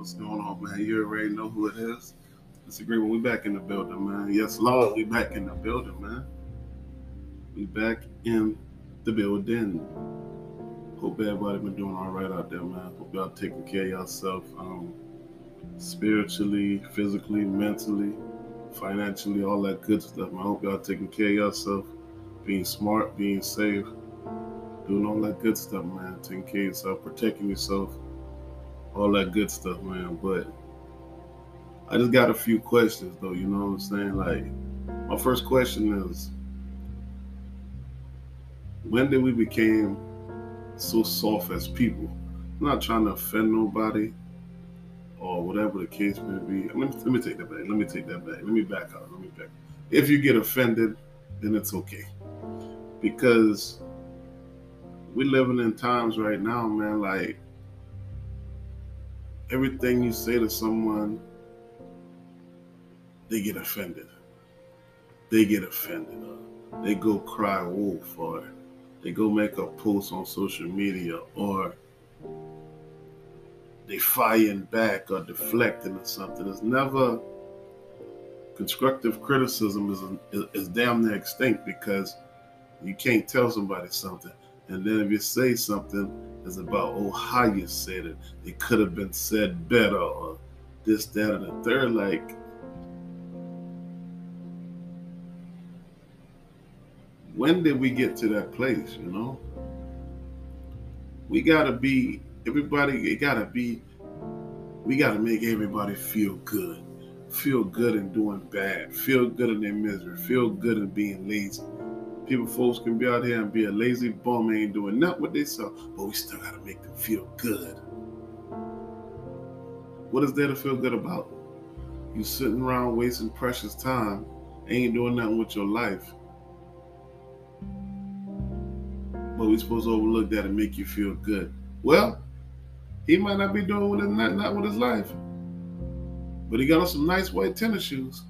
What's going on, man? You already know who it is. Disagreement, we back in the building, man. Yes, Lord, we back in the building, man. We back in the building. Hope everybody been doing all right out there, man. Hope y'all taking care of yourself, um, spiritually, physically, mentally, financially, all that good stuff. Man. I hope y'all taking care of yourself, being smart, being safe, doing all that good stuff, man. Taking care of yourself, protecting yourself all that good stuff, man. But I just got a few questions, though. You know what I'm saying? Like, my first question is, when did we become so soft as people? I'm not trying to offend nobody or whatever the case may be. Let me, let me take that back. Let me take that back. Let me back out. Let me back. If you get offended, then it's okay. Because we're living in times right now, man, like everything you say to someone, they get offended. They get offended. Uh, they go cry wolf or they go make a post on social media or they firing back or deflecting or something. It's never constructive criticism is, is, is damn near extinct because you can't tell somebody something. And then if you say something, it's about, oh, how you said it. It could have been said better or this, that, and the third. Like, when did we get to that place, you know? We gotta be, everybody, it gotta be, we gotta make everybody feel good. Feel good in doing bad. Feel good in their misery. Feel good in being lazy people folks can be out here and be a lazy bum ain't doing nothing with themselves, but we still gotta make them feel good. What is there to feel good about? You sitting around wasting precious time, ain't doing nothing with your life. But we supposed to overlook that and make you feel good. Well, he might not be doing with his not, not with his life. But he got on some nice white tennis shoes.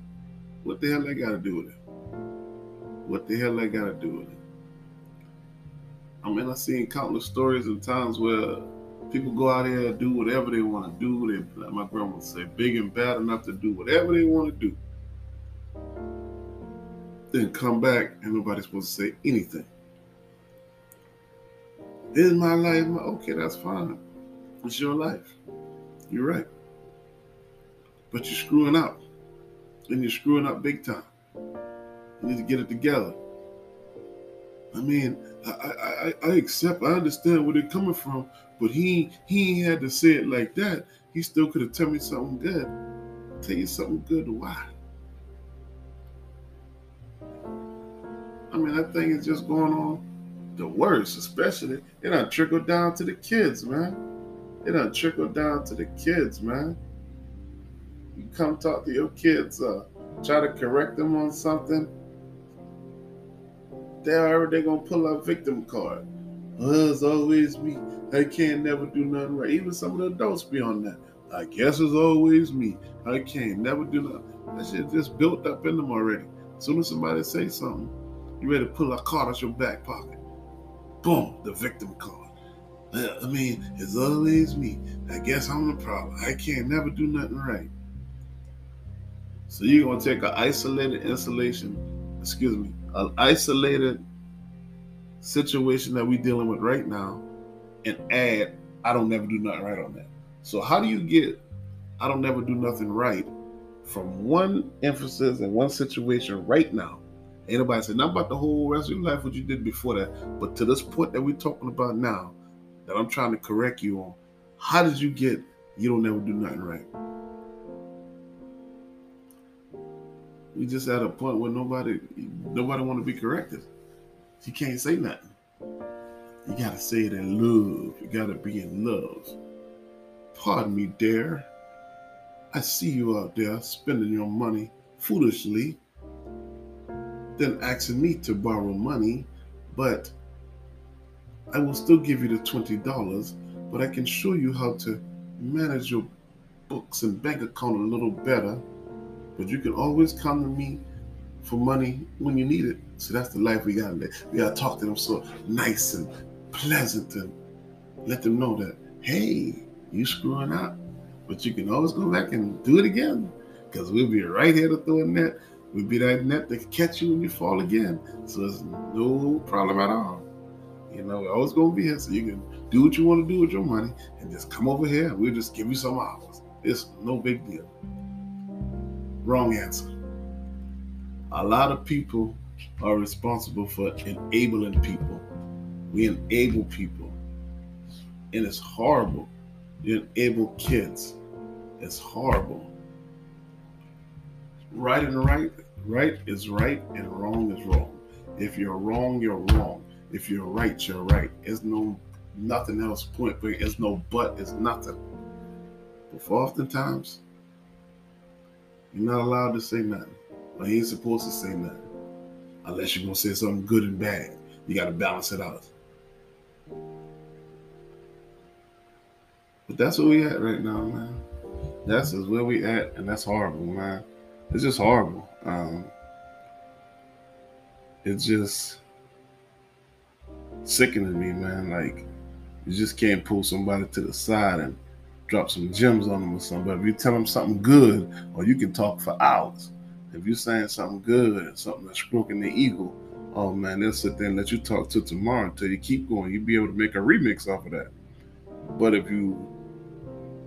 What the hell they got to do with it? What the hell I gotta do with it? I mean, I've seen countless stories and times where people go out here and do whatever they want to do. They, like my grandma would say, big and bad enough to do whatever they want to do. Then come back and nobody's supposed to say anything. This is my life. Okay, that's fine. It's your life. You're right. But you're screwing up. And you're screwing up big time. You need to get it together. I mean, I, I, I accept, I understand where they're coming from, but he he had to say it like that. He still could have told me something good. Tell you something good. Why? I mean, that thing is just going on the worst, especially it don't trickle down to the kids, man. It don't trickle down to the kids, man. You come talk to your kids, uh, try to correct them on something they're already gonna pull out victim card. Oh, it's always me. I can't never do nothing right. Even some of the adults be on that. I guess it's always me. I can't never do nothing. That shit just built up in them already. As soon as somebody say something, you ready to pull a card out your back pocket. Boom, the victim card. I mean, it's always me. I guess I'm the problem. I can't never do nothing right. So you're gonna take an isolated installation, excuse me, an isolated situation that we're dealing with right now and add, I don't never do nothing right on that. So, how do you get, I don't never do nothing right from one emphasis and one situation right now? Ain't nobody said not about the whole rest of your life, what you did before that, but to this point that we're talking about now, that I'm trying to correct you on, how did you get, you don't never do nothing right? We just at a point where nobody nobody want to be corrected. You can't say nothing. You gotta say it in love. You gotta be in love. Pardon me, dear. I see you out there spending your money foolishly, then asking me to borrow money, but I will still give you the $20, but I can show you how to manage your books and bank account a little better but you can always come to me for money when you need it. So that's the life we gotta live. We gotta talk to them so nice and pleasant and let them know that, hey, you screwing up. But you can always go back and do it again because we'll be right here to throw a net. We'll be that net to catch you when you fall again. So it's no problem at all. You know, we're always to be here so you can do what you want to do with your money and just come over here and we'll just give you some hours. It's no big deal. Wrong answer. A lot of people are responsible for enabling people. We enable people. And it's horrible. You enable kids. It's horrible. Right and right, right is right and wrong is wrong. If you're wrong, you're wrong. If you're right, you're right. There's no nothing else point, but there's no but, it's nothing. But for oftentimes, you're not allowed to say nothing. Or you ain't supposed to say nothing. Unless you're gonna say something good and bad. You gotta balance it out. But that's where we at right now, man. That's is where we at, and that's horrible, man. It's just horrible. Um, it's just sickening to me, man. Like you just can't pull somebody to the side and drop some gems on them or something. But if you tell them something good, or you can talk for hours. If you're saying something good and something that's stroking the ego, oh man, they'll sit there and let you talk till tomorrow until you keep going. You'll be able to make a remix off of that. But if you,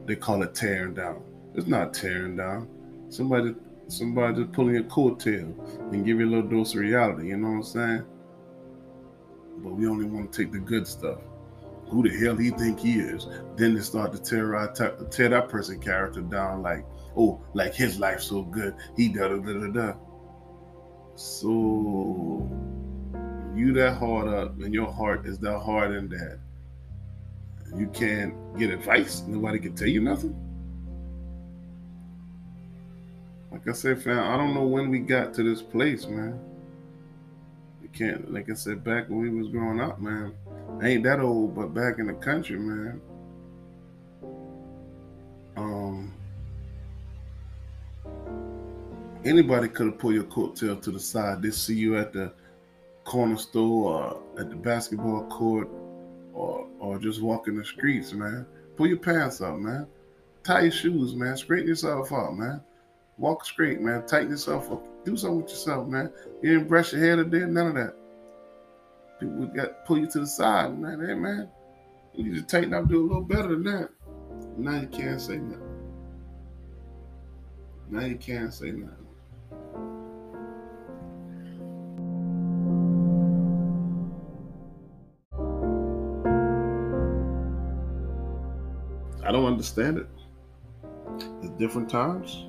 they call it tearing down. It's not tearing down. Somebody, somebody just pulling your coattail and give you a little dose of reality. You know what I'm saying? But we only want to take the good stuff who the hell he think he is. Then they start to tear, tear that person character down like, oh, like his life's so good. He da da da da da. So you that hard up and your heart is that hard in that. You can't get advice. Nobody can tell you nothing. Like I said, fam, I don't know when we got to this place, man. We can't, like I said, back when we was growing up, man ain't that old, but back in the country, man. Um, anybody could have pulled your coattail to the side. They see you at the corner store or at the basketball court or or just walking the streets, man. Pull your pants up, man. Tie your shoes, man. Straighten yourself up, man. Walk straight, man. Tighten yourself up. Do something with yourself, man. You didn't brush your hair today, none of that. People got pull you to the side, man. Hey, man, you need to tighten up, do a little better than that. Now you can't say nothing. Now you can't say nothing. I don't understand it. There's different times.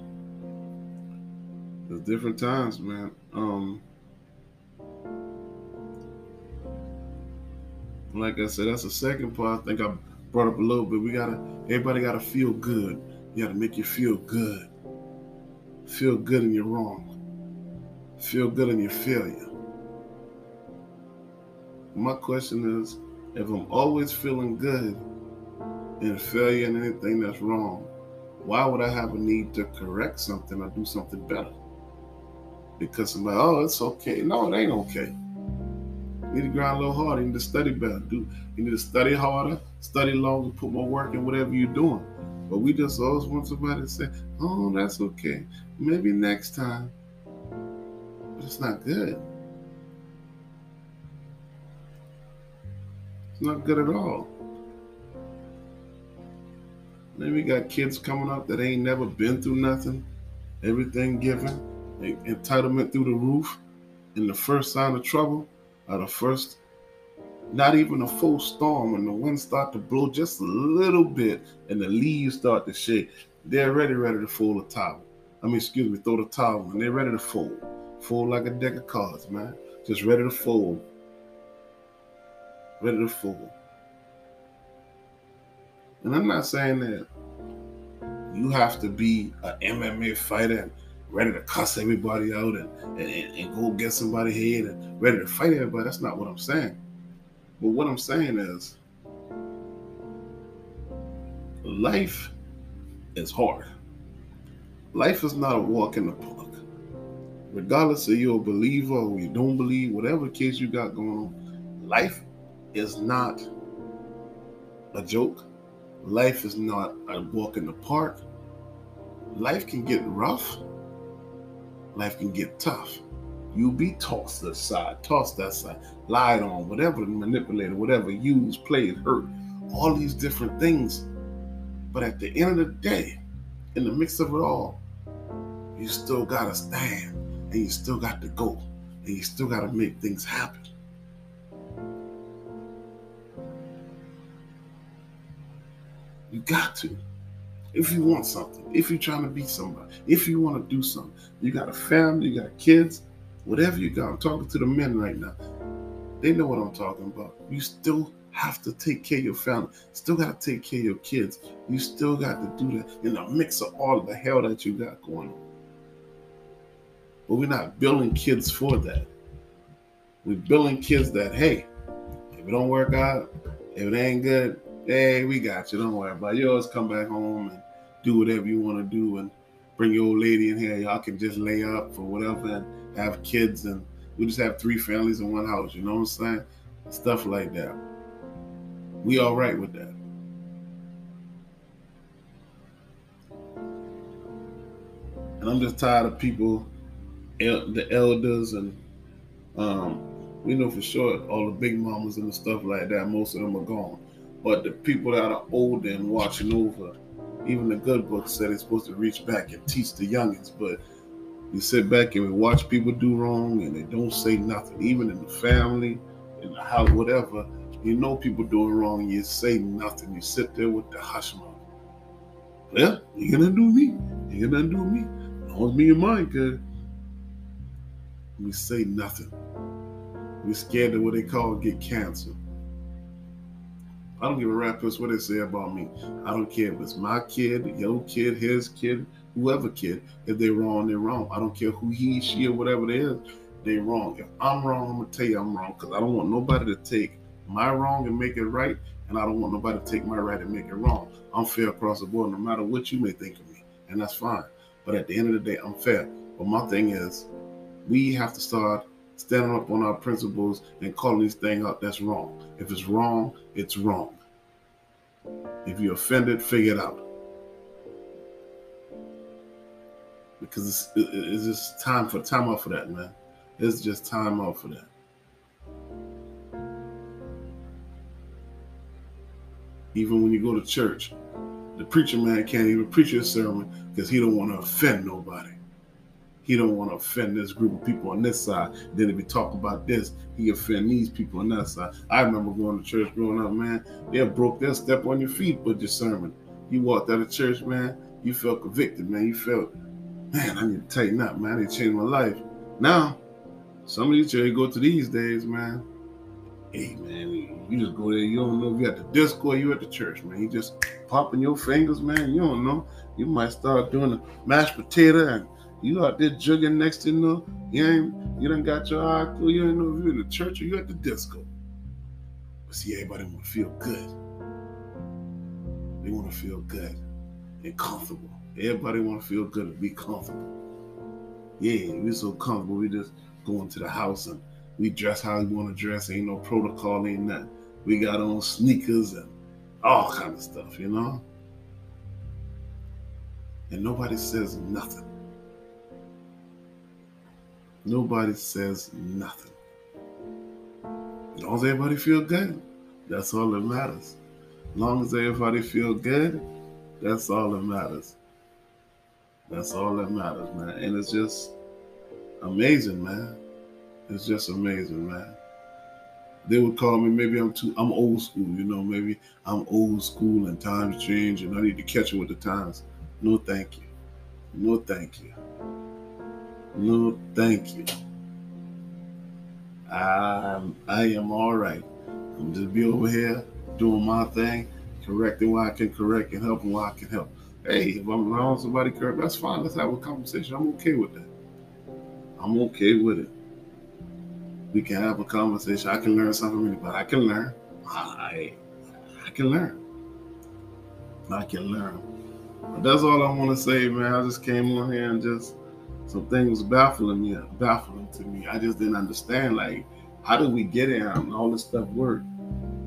There's different times, man. Um, like I said, that's the second part. I think I brought up a little bit. We gotta, everybody gotta feel good. You gotta make you feel good. Feel good in your wrong. Feel good in your failure. My question is, if I'm always feeling good in failure and anything that's wrong, why would I have a need to correct something or do something better? Because somebody, oh, it's okay. No, it ain't okay. You need to grind a little harder. You need to study better. Do you need to study harder, study longer, put more work in whatever you're doing. But we just always want somebody to say, "Oh, that's okay. Maybe next time." But it's not good. It's not good at all. Then we got kids coming up that ain't never been through nothing. Everything given, entitlement through the roof. And the first sign of trouble, at the first, not even a full storm, and the wind start to blow just a little bit, and the leaves start to shake, they're ready, ready to fold a towel. I mean, excuse me, throw the towel, and they're ready to fold. Fold like a deck of cards, man. Just ready to fold. Ready to fold. And I'm not saying that you have to be an MMA fighter ready to cuss everybody out and, and, and go get somebody head and ready to fight everybody. That's not what I'm saying. But what I'm saying is life is hard. Life is not a walk in the park. Regardless of you're a believer or you don't believe, whatever case you got going on, life is not a joke. Life is not a walk in the park. life can get rough, life can get tough. You'll be tossed aside, tossed aside, lied on, whatever, manipulated, whatever, used, played, hurt, all these different things. But at the end of the day, in the mix of it all, you still gotta stand and you still got to go and you still gotta make things happen. You got to. If you want something, if you're trying to be somebody, if you want to do something, you got a family, you got kids, whatever you got. I'm talking to the men right now. They know what I'm talking about. You still have to take care of your family. Still got to take care of your kids. You still got to do that in the mix of all the hell that you got going on. But we're not building kids for that. We're building kids that, hey, if it don't work out, if it ain't good, hey, we got you. Don't worry about it. You always come back home and do whatever you want to do and bring your old lady in here. Y'all can just lay up for whatever and have kids and we just have three families in one house. You know what I'm saying? Stuff like that. We all right with that. And I'm just tired of people, the elders, and um, we know for sure all the big mamas and the stuff like that. Most of them are gone, but the people that are older and watching over, even the good books said it's supposed to reach back and teach the youngins, but we sit back and we watch people do wrong and they don't say nothing, even in the family, in the house, whatever. You know people doing wrong, you say nothing. You sit there with the hush mouth. Well, you gonna do me. You gonna do me. As me and mine good. We say nothing. We're scared of what they call get canceled. I don't give a rap what they say about me. I don't care if it's my kid, your kid, his kid, whoever kid. If they're wrong, they're wrong. I don't care who he, she, or whatever it is. They're wrong. If I'm wrong, I'm gonna tell you I'm wrong because I don't want nobody to take my wrong and make it right, and I don't want nobody to take my right and make it wrong. I'm fair across the board, no matter what you may think of me, and that's fine. But at the end of the day, I'm fair. But my thing is, we have to start standing up on our principles and calling this thing out that's wrong. If it's wrong, it's wrong. If you're offended, figure it out. Because it's, it's just time for time out for that, man. It's just time out for that. Even when you go to church, the preacher man can't even preach a sermon because he don't want to offend nobody. He don't want to offend this group of people on this side. Then if he talk about this, he offend these people on that side. I remember going to church growing up, man. They broke their step on your feet with your sermon. You walked out of church, man. You felt convicted, man. You felt, man, I need to tighten up, man. I need to change my life. Now, some of these churches go to these days, man. Hey, man, you just go there. You don't know if you at the disco you at the church, man. You just popping your fingers, man. You don't know. You might start doing a mashed potato and you out there jugging next to know, you ain't you done got your eye cool. You ain't know if you in the church or you at the disco. But see, everybody wanna feel good. They wanna feel good and comfortable. Everybody wanna feel good and be comfortable. Yeah, we so comfortable, we just go into the house and we dress how we want to dress. Ain't no protocol, ain't nothing. We got on sneakers and all kind of stuff, you know? And nobody says nothing. Nobody says nothing. As long as everybody feel good, that's all that matters. As long as everybody feel good, that's all that matters. That's all that matters, man. And it's just amazing, man. It's just amazing, man. They would call me maybe I'm too I'm old school, you know, maybe I'm old school and times change and I need to catch up with the times. No thank you. No thank you. No, thank you. I'm, I am all right. I'm just be over here doing my thing, correcting what I can correct and helping what I can help. Hey, if I'm wrong, somebody correct, that's fine. Let's have a conversation. I'm okay with that. I'm okay with it. We can have a conversation. I can learn something from anybody. I can learn. I, I can learn. I can learn. But that's all I want to say, man. I just came on here and just some things baffling me, baffling to me. I just didn't understand like how did we get here and all this stuff work.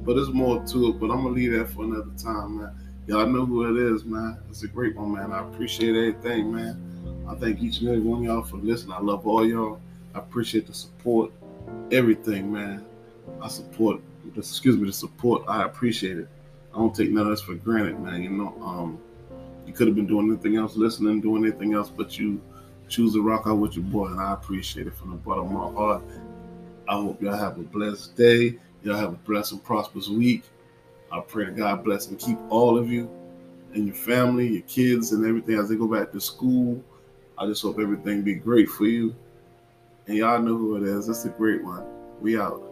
But there's more to it. But I'm gonna leave that for another time, man. Y'all know who it is, man. It's a great one, man. I appreciate everything, man. I thank each and every one of y'all for listening. I love all y'all. I appreciate the support, everything, man. I support, excuse me, the support. I appreciate it. I don't take none of this for granted, man. You know, um, you could have been doing anything else, listening, doing anything else, but you choose to rock out with your boy, and I appreciate it from the bottom of my heart. I hope y'all have a blessed day. Y'all have a blessed and prosperous week. I pray that God bless and keep all of you and your family, your kids, and everything as they go back to school. I just hope everything be great for you. And y'all know who it is. It's a great one. We out.